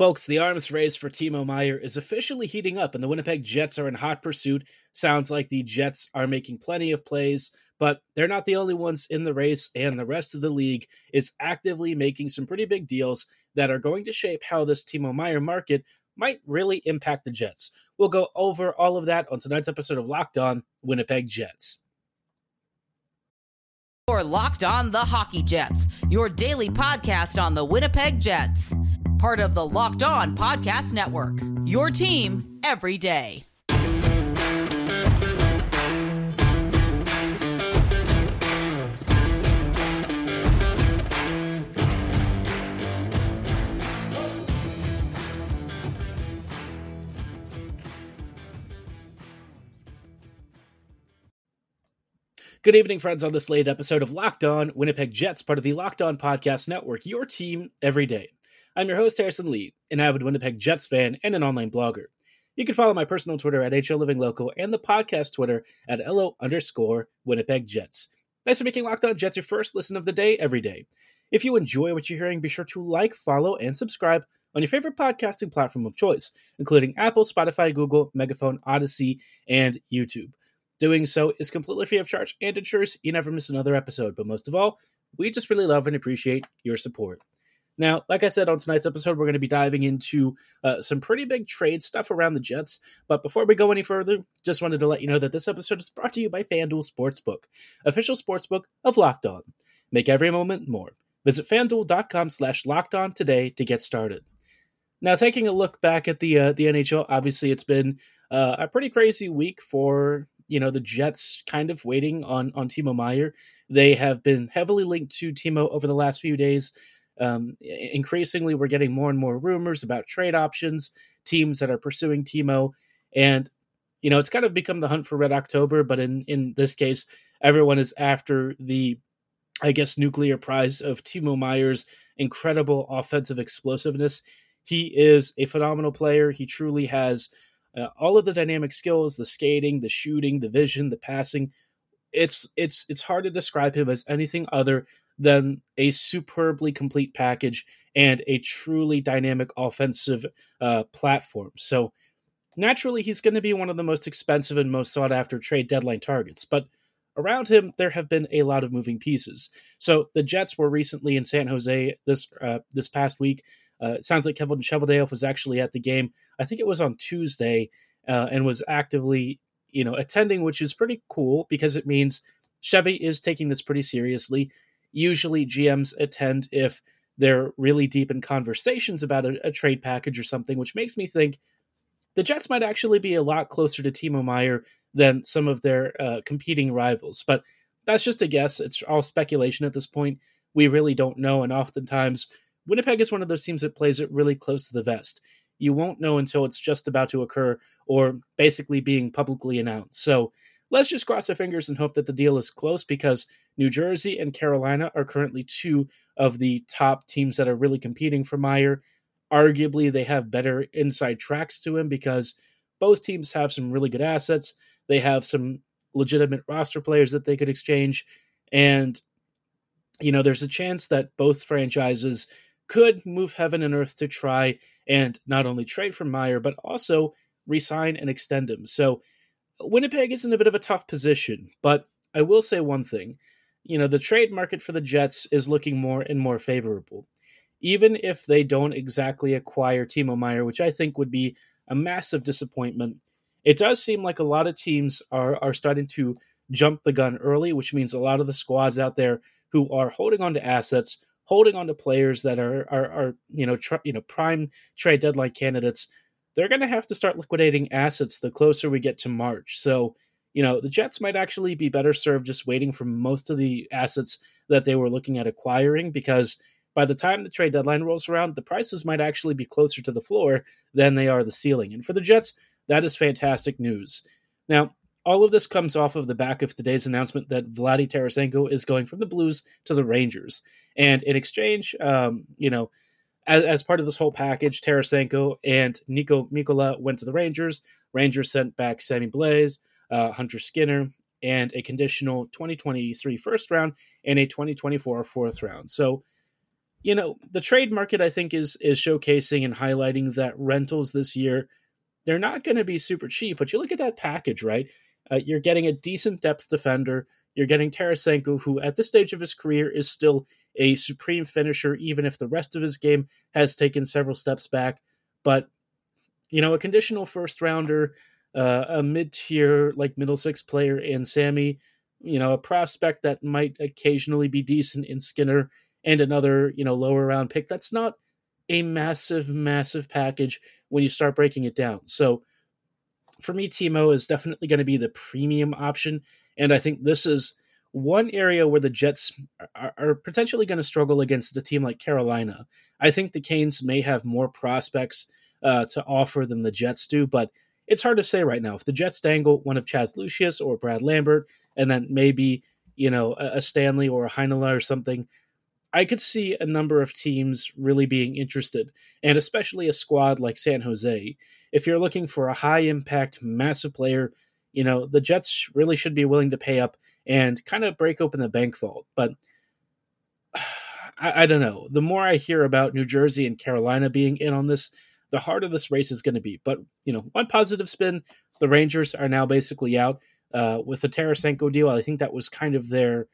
Folks, the arms race for Timo Meier is officially heating up, and the Winnipeg Jets are in hot pursuit. Sounds like the Jets are making plenty of plays, but they're not the only ones in the race, and the rest of the league is actively making some pretty big deals that are going to shape how this Timo Meier market might really impact the Jets. We'll go over all of that on tonight's episode of Locked On Winnipeg Jets. Or Locked On the Hockey Jets, your daily podcast on the Winnipeg Jets part of the Locked On Podcast Network. Your team every day. Good evening, friends, on this late episode of Locked On Winnipeg Jets, part of the Locked On Podcast Network, your team every day. I'm your host, Harrison Lee, an avid Winnipeg Jets fan and an online blogger. You can follow my personal Twitter at HL Living Local and the podcast Twitter at LO underscore Winnipeg Jets. Thanks for making Locked On Jets your first listen of the day every day. If you enjoy what you're hearing, be sure to like, follow, and subscribe on your favorite podcasting platform of choice, including Apple, Spotify, Google, Megaphone, Odyssey, and YouTube. Doing so is completely free of charge and ensures you never miss another episode. But most of all, we just really love and appreciate your support. Now, like I said on tonight's episode, we're going to be diving into uh, some pretty big trade stuff around the Jets. But before we go any further, just wanted to let you know that this episode is brought to you by FanDuel Sportsbook, official sportsbook of Locked On. Make every moment more. Visit fanduel.com slash locked on today to get started. Now, taking a look back at the uh, the NHL, obviously it's been uh, a pretty crazy week for you know the Jets, kind of waiting on on Timo Meier. They have been heavily linked to Timo over the last few days. Um, increasingly, we're getting more and more rumors about trade options, teams that are pursuing Timo, and you know it's kind of become the hunt for Red October. But in in this case, everyone is after the, I guess, nuclear prize of Timo Meier's incredible offensive explosiveness. He is a phenomenal player. He truly has uh, all of the dynamic skills, the skating, the shooting, the vision, the passing. It's it's it's hard to describe him as anything other than a superbly complete package and a truly dynamic offensive uh, platform. So naturally, he's going to be one of the most expensive and most sought after trade deadline targets. But around him, there have been a lot of moving pieces. So the Jets were recently in San Jose this uh, this past week. Uh, it sounds like Kevin Cheveldayoff was actually at the game. I think it was on Tuesday uh, and was actively, you know, attending, which is pretty cool because it means Chevy is taking this pretty seriously usually GMs attend if they're really deep in conversations about a, a, trade package or something, which makes me think the Jets might actually be a lot closer to Timo Meier than some of their uh, competing rivals. But that's just a guess. It's all speculation at this point. We really don't know. And oftentimes, Winnipeg is one of those teams that plays it really close to the vest. You won't know until it's just about to occur or basically being publicly announced. So let's just cross our fingers and hope that the deal is close because New Jersey and Carolina are currently two of the top teams that are really competing for Meier. Arguably, they have better inside tracks to him because both teams have some really good assets. They have some legitimate roster players that they could exchange. And, you know, there's a chance that both franchises could move heaven and earth to try and not only trade for Meier, but also resign and extend him. So Winnipeg is in a bit of a tough position, but I will say one thing. You know, the trade market for the Jets is looking more and more favorable. Even if they don't exactly acquire Timo Meier, which I think would be a massive disappointment, it does seem like a lot of teams are, are starting to jump the gun early, which means a lot of the squads out there who are holding on to assets, holding on to players that are are, are you know tr- you know prime trade deadline candidates they're going to have to start liquidating assets the closer we get to March. So, you know, the Jets might actually be better served just waiting for most of the assets that they were looking at acquiring because by the time the trade deadline rolls around, the prices might actually be closer to the floor than they are the ceiling. And for the Jets, that is fantastic news. Now, all of this comes off of the back of today's announcement that Vladdy Tarasenko is going from the Blues to the Rangers. And in exchange, um, you know, as, as part of this whole package, Tarasenko and Niko Mikkola went to the Rangers. Rangers sent back Sammy Blais, uh, Hunter Skinner, and a conditional 2023 first round and a 2024 fourth round. So you know, the trade market I think is is showcasing and highlighting that rentals this year they're not going to be super cheap. But you look at that package, right? Uh, you're getting a decent depth defender. You're getting Tarasenko, who at this stage of his career is still a supreme finisher, even if the rest of his game has taken several steps back. But you know, a conditional first rounder, uh, a mid tier like middle six player in Sammy, you know, a prospect that might occasionally be decent in Skinner, and another you know lower round pick. That's not a massive, massive package when you start breaking it down. So for me, Timo is definitely going to be the premium option, and I think this is one area where the Jets are, are potentially going to struggle against a team like Carolina. I think the Canes may have more prospects uh, to offer than the Jets do, but it's hard to say right now. If the Jets dangle one of Chaz Lucius or Brad Lambert, and then maybe you know a, a Stanley or a Heinola or something, I could see a number of teams really being interested, and especially a squad like San Jose. If you're looking for a high impact, massive player, you know, the Jets really should be willing to pay up and kind of break open the bank vault. But I, I don't know. The more I hear about New Jersey and Carolina being in on this, the harder this race is going to be. But, you know, one positive spin the Rangers are now basically out uh, with the Tarasenko deal. I think that was kind of their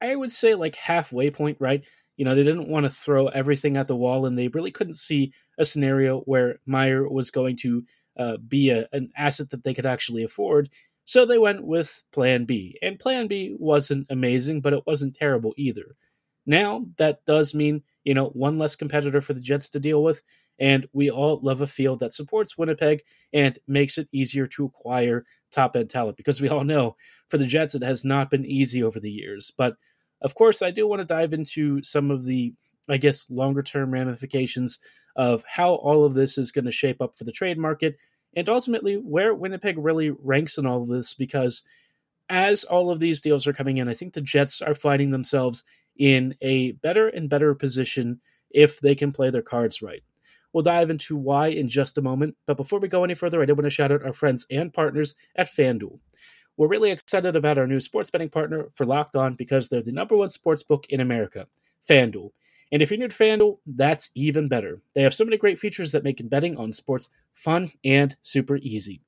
I would say like halfway point, right? You know, they didn't want to throw everything at the wall, and they really couldn't see a scenario where Meier was going to uh, be a, an asset that they could actually afford. So they went with Plan B, and Plan B wasn't amazing, but it wasn't terrible either. Now that does mean you know one less competitor for the Jets to deal with, and we all love a field that supports Winnipeg and makes it easier to acquire top end talent because we all know for the Jets it has not been easy over the years. But of course, I do want to dive into some of the, I guess, longer term ramifications of how all of this is going to shape up for the trade market and ultimately where Winnipeg really ranks in all of this because as all of these deals are coming in, I think the Jets are finding themselves in a better and better position if they can play their cards right. We'll dive into why in just a moment, but before we go any further, I did want to shout out our friends and partners at FanDuel. We're really excited about our new sports betting partner for Locked On because they're the number one sports book in America, FanDuel. And if you're new to FanDuel, that's even better. They have so many great features that make betting on sports fun and super easy.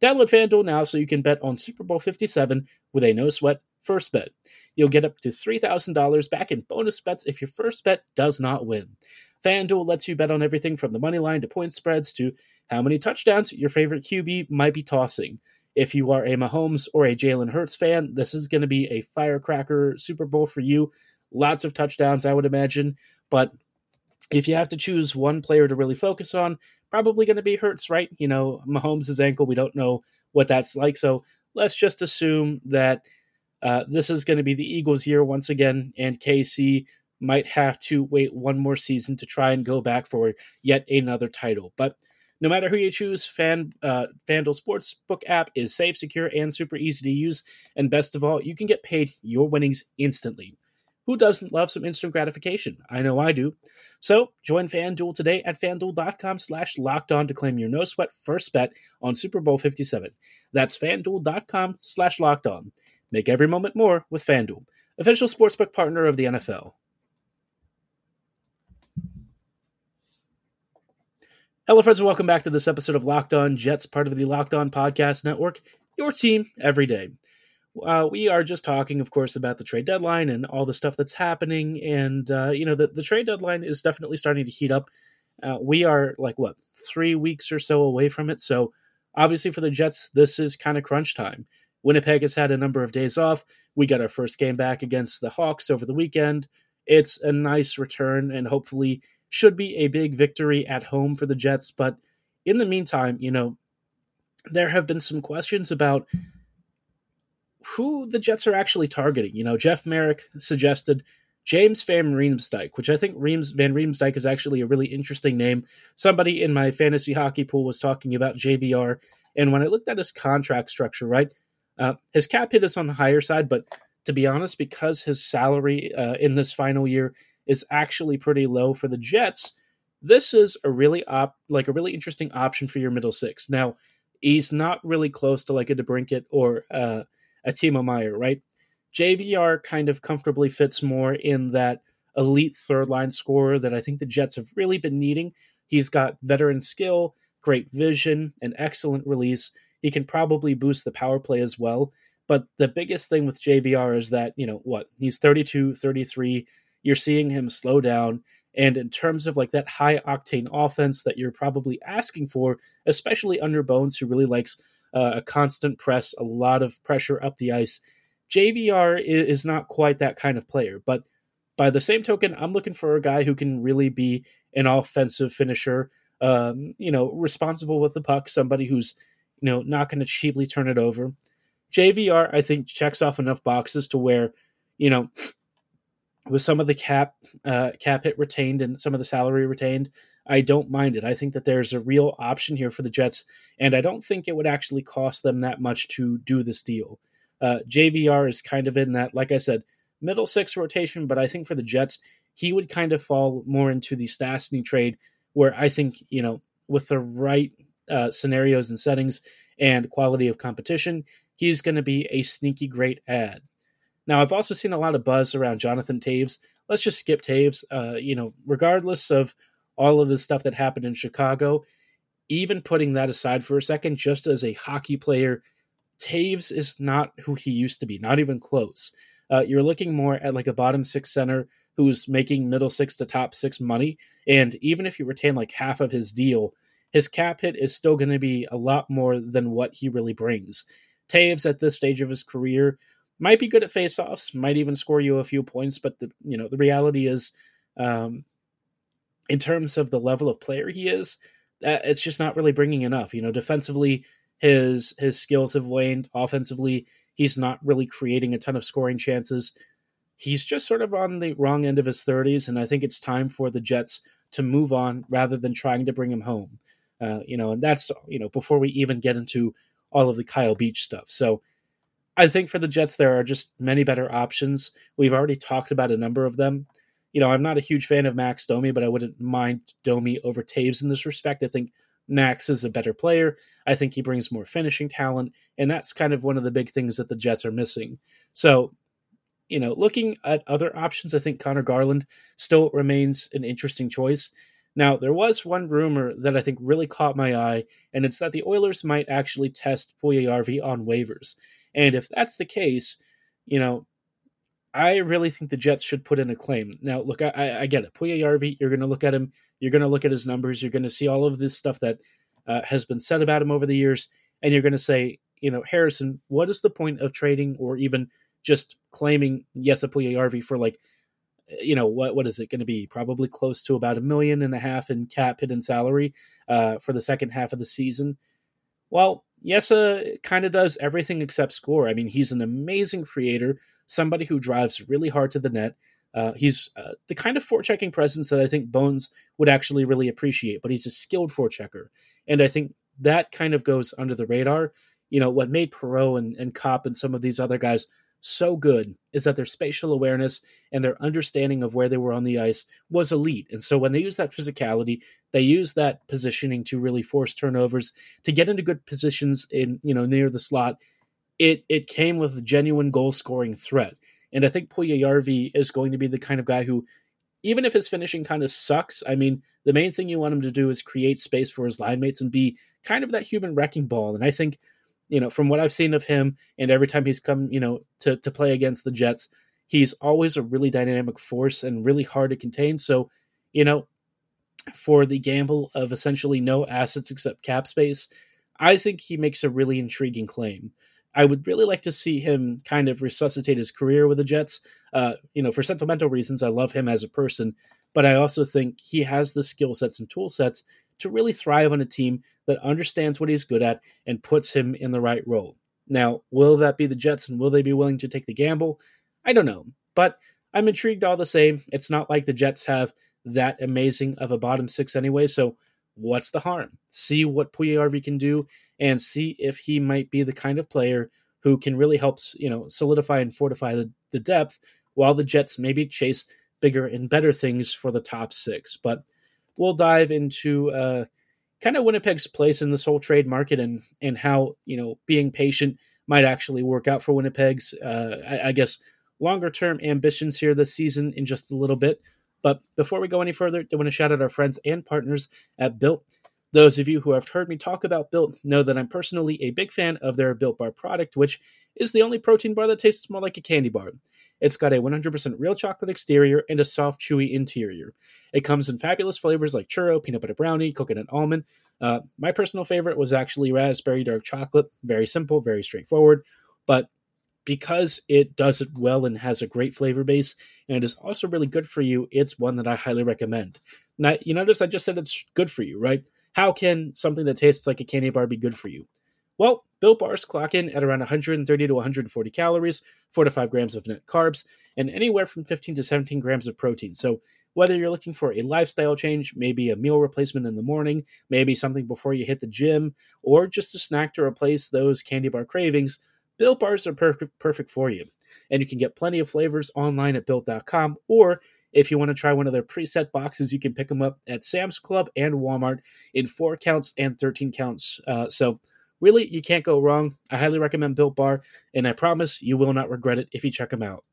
Download FanDuel now so you can bet on Super Bowl 57 with a no sweat first bet. You'll get up to $3,000 back in bonus bets if your first bet does not win. FanDuel lets you bet on everything from the money line to point spreads to how many touchdowns your favorite QB might be tossing. If you are a Mahomes or a Jalen Hurts fan, this is going to be a firecracker Super Bowl for you. Lots of touchdowns, I would imagine. But if you have to choose one player to really focus on, probably going to be Hurts, right? You know, Mahomes' ankle, we don't know what that's like. So let's just assume that uh, this is going to be the Eagles' year once again, and KC might have to wait one more season to try and go back for yet another title. But no matter who you choose, Fan uh, FanDuel Sportsbook app is safe, secure, and super easy to use. And best of all, you can get paid your winnings instantly. Who doesn't love some instant gratification? I know I do. So join FanDuel today at fanduel.com slash locked on to claim your no sweat first bet on Super Bowl 57. That's fanduel.com slash locked on. Make every moment more with FanDuel, official sportsbook partner of the NFL. Hello, friends, and welcome back to this episode of Locked On Jets, part of the Locked On Podcast Network, your team every day. Uh, we are just talking, of course, about the trade deadline and all the stuff that's happening. And, uh, you know, the, the trade deadline is definitely starting to heat up. Uh, we are like, what, three weeks or so away from it. So, obviously, for the Jets, this is kind of crunch time. Winnipeg has had a number of days off. We got our first game back against the Hawks over the weekend. It's a nice return, and hopefully, should be a big victory at home for the Jets. But in the meantime, you know, there have been some questions about who the Jets are actually targeting. You know, Jeff Marek suggested James Van Riemsdyk, which I think Reams, Van Riemsdyk is actually a really interesting name. Somebody in my fantasy hockey pool was talking about JVR, and when I looked at his contract structure, right, uh, his cap hit is on the higher side, but to be honest, because his salary uh, in this final year is actually pretty low for the Jets. This is a really op like a really interesting option for your middle six. Now, he's not really close to like a DeBrincat or uh, a Timo Meier, right? JVR kind of comfortably fits more in that elite third line scorer that I think the Jets have really been needing. He's got veteran skill, great vision, and excellent release. He can probably boost the power play as well. But the biggest thing with JVR is that, you know, what? He's 32, 33. You're seeing him slow down. And in terms of like that high octane offense that you're probably asking for, especially under Bones, who really likes uh, a constant press, a lot of pressure up the ice, JVR is not quite that kind of player. But by the same token, I'm looking for a guy who can really be an offensive finisher, um, you know, responsible with the puck, somebody who's, you know, not going to cheaply turn it over. JVR, I think, checks off enough boxes to where, you know, with some of the cap uh, cap hit retained and some of the salary retained, I don't mind it. I think that there's a real option here for the Jets, and I don't think it would actually cost them that much to do this deal. Uh, JVR is kind of in that, like I said, middle six rotation, but I think for the Jets, he would kind of fall more into the Stastny trade, where I think, you know, with the right uh, scenarios and settings and quality of competition, he's going to be a sneaky great ad. Now, I've also seen a lot of buzz around Jonathan Toews. Let's just skip Toews. Uh, you know, regardless of all of the stuff that happened in Chicago, even putting that aside for a second, just as a hockey player, Toews is not who he used to be, not even close. Uh, you're looking more at like a bottom six center who's making middle six to top six money. And even if you retain like half of his deal, his cap hit is still going to be a lot more than what he really brings. Toews at this stage of his career might be good at faceoffs, might even score you a few points, but the you know the reality is, um, in terms of the level of player he is, uh, it's just not really bringing enough. You know, defensively, his his skills have waned. Offensively, he's not really creating a ton of scoring chances. He's just sort of on the wrong end of his thirties, and I think it's time for the Jets to move on rather than trying to bring him home. Uh, you know, and that's you know before we even get into all of the Kyle Beach stuff. So I think for the Jets, there are just many better options. We've already talked about a number of them. You know, I'm not a huge fan of Max Domi, but I wouldn't mind Domi over Toews in this respect. I think Max is a better player. I think he brings more finishing talent, and that's kind of one of the big things that the Jets are missing. So, you know, looking at other options, I think Conor Garland still remains an interesting choice. Now, there was one rumor that I think really caught my eye, and it's that the Oilers might actually test Puljujarvi on waivers. And if that's the case, you know, I really think the Jets should put in a claim. Now, look, I, I get it. Puljujarvi, you're going to look at him, you're going to look at his numbers, you're going to see all of this stuff that uh, has been said about him over the years, and you're going to say, you know, Harrison, what is the point of trading or even just claiming Jesse Puljujarvi for like, you know, what what is it going to be? Probably close to about a million and a half in cap hit and salary uh, for the second half of the season. Well, Jesse kind of does everything except score. I mean, he's an amazing creator, somebody who drives really hard to the net. Uh, he's uh, the kind of forechecking presence that I think Bones would actually really appreciate, but he's a skilled forechecker. And I think that kind of goes under the radar. You know, what made Perreault and, and Copp and some of these other guys so good is that their spatial awareness and their understanding of where they were on the ice was elite. And so when they use that physicality, they use that positioning to really force turnovers, to get into good positions in, you know, near the slot. It it came with a genuine goal scoring threat. And I think Puljujarvi is going to be the kind of guy who, even if his finishing kind of sucks, I mean, the main thing you want him to do is create space for his line mates and be kind of that human wrecking ball. And I think you know, from what I've seen of him, and every time he's come, you know, to to play against the Jets, he's always a really dynamic force and really hard to contain. So, you know, for the gamble of essentially no assets except cap space, I think he makes a really intriguing claim. I would really like to see him kind of resuscitate his career with the Jets. Uh, you know, for sentimental reasons, I love him as a person, but I also think he has the skill sets and tool sets to really thrive on a team that understands what he's good at and puts him in the right role. Now, will that be the Jets and will they be willing to take the gamble? I don't know, but I'm intrigued all the same. It's not like the Jets have that amazing of a bottom six anyway, so what's the harm? See what Puljujarvi can do and see if he might be the kind of player who can really help, you know, solidify and fortify the, the depth while the Jets maybe chase bigger and better things for the top six. But we'll dive into uh, kind of Winnipeg's place in this whole trade market and and how you know being patient might actually work out for Winnipeg's. Uh, I, I, guess longer term ambitions here this season in just a little bit. But before we go any further, I want to shout out our friends and partners at Built. Those of you who have heard me talk about Built know that I'm personally a big fan of their Built Bar product, which is the only protein bar that tastes more like a candy bar. It's got a 100% real chocolate exterior and a soft, chewy interior. It comes in fabulous flavors like churro, peanut butter brownie, coconut almond. Uh, my personal favorite was actually raspberry dark chocolate. Very simple, very straightforward. But because it does it well and has a great flavor base and is also really good for you, it's one that I highly recommend. Now, you notice I just said it's good for you, right? How can something that tastes like a candy bar be good for you? Well, Built Bars clock in at around 130 to 140 calories, 4 to 5 grams of net carbs, and anywhere from 15 to 17 grams of protein. So, whether you're looking for a lifestyle change, maybe a meal replacement in the morning, maybe something before you hit the gym, or just a snack to replace those candy bar cravings, Built Bars are perfect, perfect for you. And you can get plenty of flavors online at built.com, or if you want to try one of their preset boxes, you can pick them up at Sam's Club and Walmart in 4 counts and 13 counts. Uh, so, really, you can't go wrong. I highly recommend Built Bar, and I promise you will not regret it if you check them out.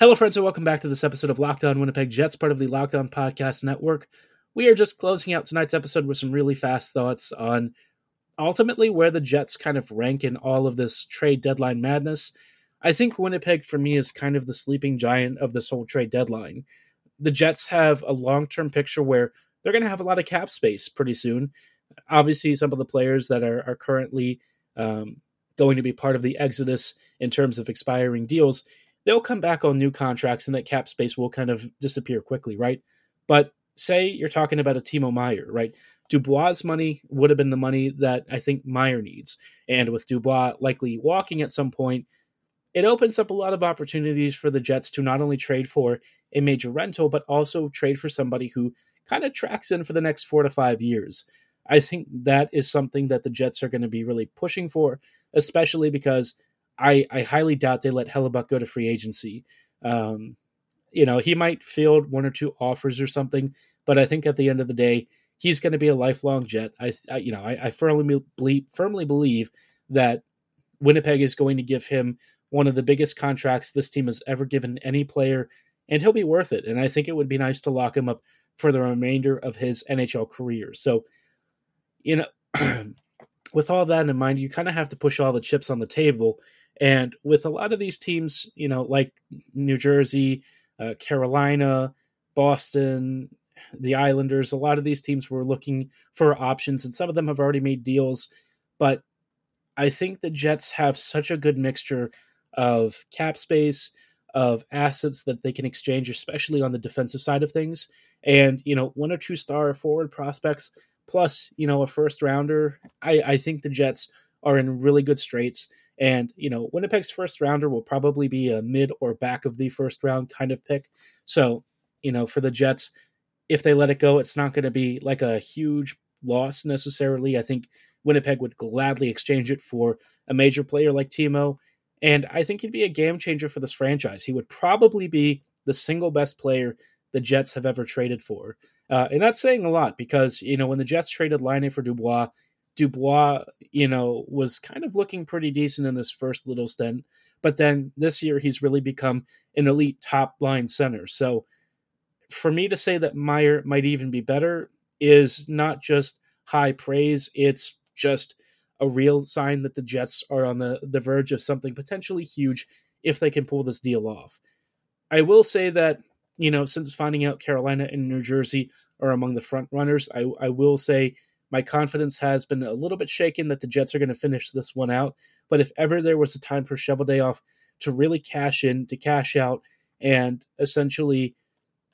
Hello, friends, and welcome back to this episode of Locked On Winnipeg Jets, part of the Locked On Podcast Network. We are just closing out tonight's episode with some really fast thoughts on ultimately where the Jets kind of rank in all of this trade deadline madness. I think Winnipeg, for me, is kind of the sleeping giant of this whole trade deadline. The Jets have a long term picture where they're going to have a lot of cap space pretty soon. Obviously, some of the players that are, are currently um, going to be part of the exodus in terms of expiring deals, they'll come back on new contracts and that cap space will kind of disappear quickly, right? But say you're talking about a Timo Meier, right? Dubois' money would have been the money that I think Meier needs. And with Dubois likely walking at some point, it opens up a lot of opportunities for the Jets to not only trade for a major rental, but also trade for somebody who kind of tracks in for the next four to five years. I think that is something that the Jets are going to be really pushing for, especially because I, I highly doubt they let Hellebuyck go to free agency. Um, you know, he might field one or two offers or something, but I think at the end of the day, he's going to be a lifelong Jet. I, I you know, I, I, firmly believe firmly believe that Winnipeg is going to give him one of the biggest contracts this team has ever given any player, and he'll be worth it. And I think it would be nice to lock him up for the remainder of his NHL career. So, you know, with all that in mind, you kind of have to push all the chips on the table. And with a lot of these teams, you know, like New Jersey, uh, Carolina, Boston, the Islanders, a lot of these teams were looking for options, and some of them have already made deals. But I think the Jets have such a good mixture of cap space, of assets that they can exchange, especially on the defensive side of things. And, you know, one or two star forward prospects, plus, you know, a first rounder. I, I think the Jets are in really good straits. And, you know, Winnipeg's first rounder will probably be a mid or back of the first round kind of pick. So, you know, for the Jets, if they let it go, it's not going to be like a huge loss necessarily. I think Winnipeg would gladly exchange it for a major player like Timo. And I think he'd be a game changer for this franchise. He would probably be the single best player the Jets have ever traded for. Uh, and that's saying a lot because, you know, when the Jets traded Laine for Dubois, Dubois, you know, was kind of looking pretty decent in his first little stint. But then this year, he's really become an elite top line center. So for me to say that Meier might even be better is not just high praise, it's just a real sign that the Jets are on the, the verge of something potentially huge if they can pull this deal off. I will say that, you know, since finding out Carolina and New Jersey are among the front runners, I, I will say my confidence has been a little bit shaken that the Jets are going to finish this one out. But if ever there was a time for Cheveldayoff to really cash in, to cash out, and essentially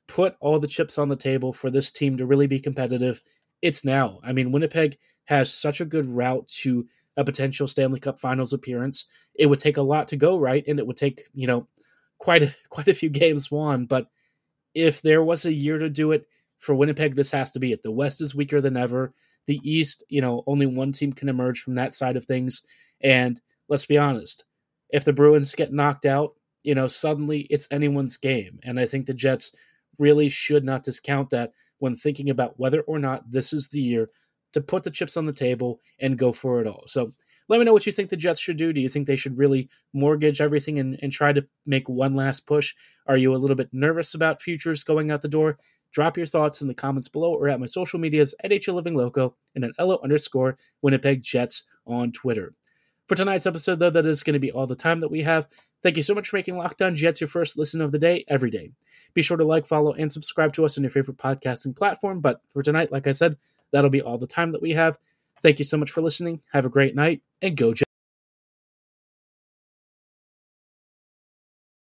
put all the chips on the table for this team to really be competitive, it's now. I mean, Winnipeg has such a good route to a potential Stanley Cup Finals appearance. It would take a lot to go right, and it would take you know quite a quite a few games won. But if there was a year to do it for Winnipeg, this has to be it. The West is weaker than ever. The East, you know, only one team can emerge from that side of things. And let's be honest, if the Bruins get knocked out, you know, suddenly it's anyone's game. And I think the Jets really should not discount that when thinking about whether or not this is the year to put the chips on the table and go for it all. So Let me know what you think the Jets should do. Do you think they should really mortgage everything and, and try to make one last push? Are you a little bit nervous about futures going out the door? Drop your thoughts in the comments below or at my social medias at HL Living Loco and at LO underscore Winnipeg Jets on Twitter. For tonight's episode, though, that is going to be all the time that we have. Thank you so much for making Locked On Jets your first listen of the day every day. Be sure to like, follow, and subscribe to us on your favorite podcasting platform. But for tonight, like I said, that'll be all the time that we have. Thank you so much for listening. Have a great night and go Jets.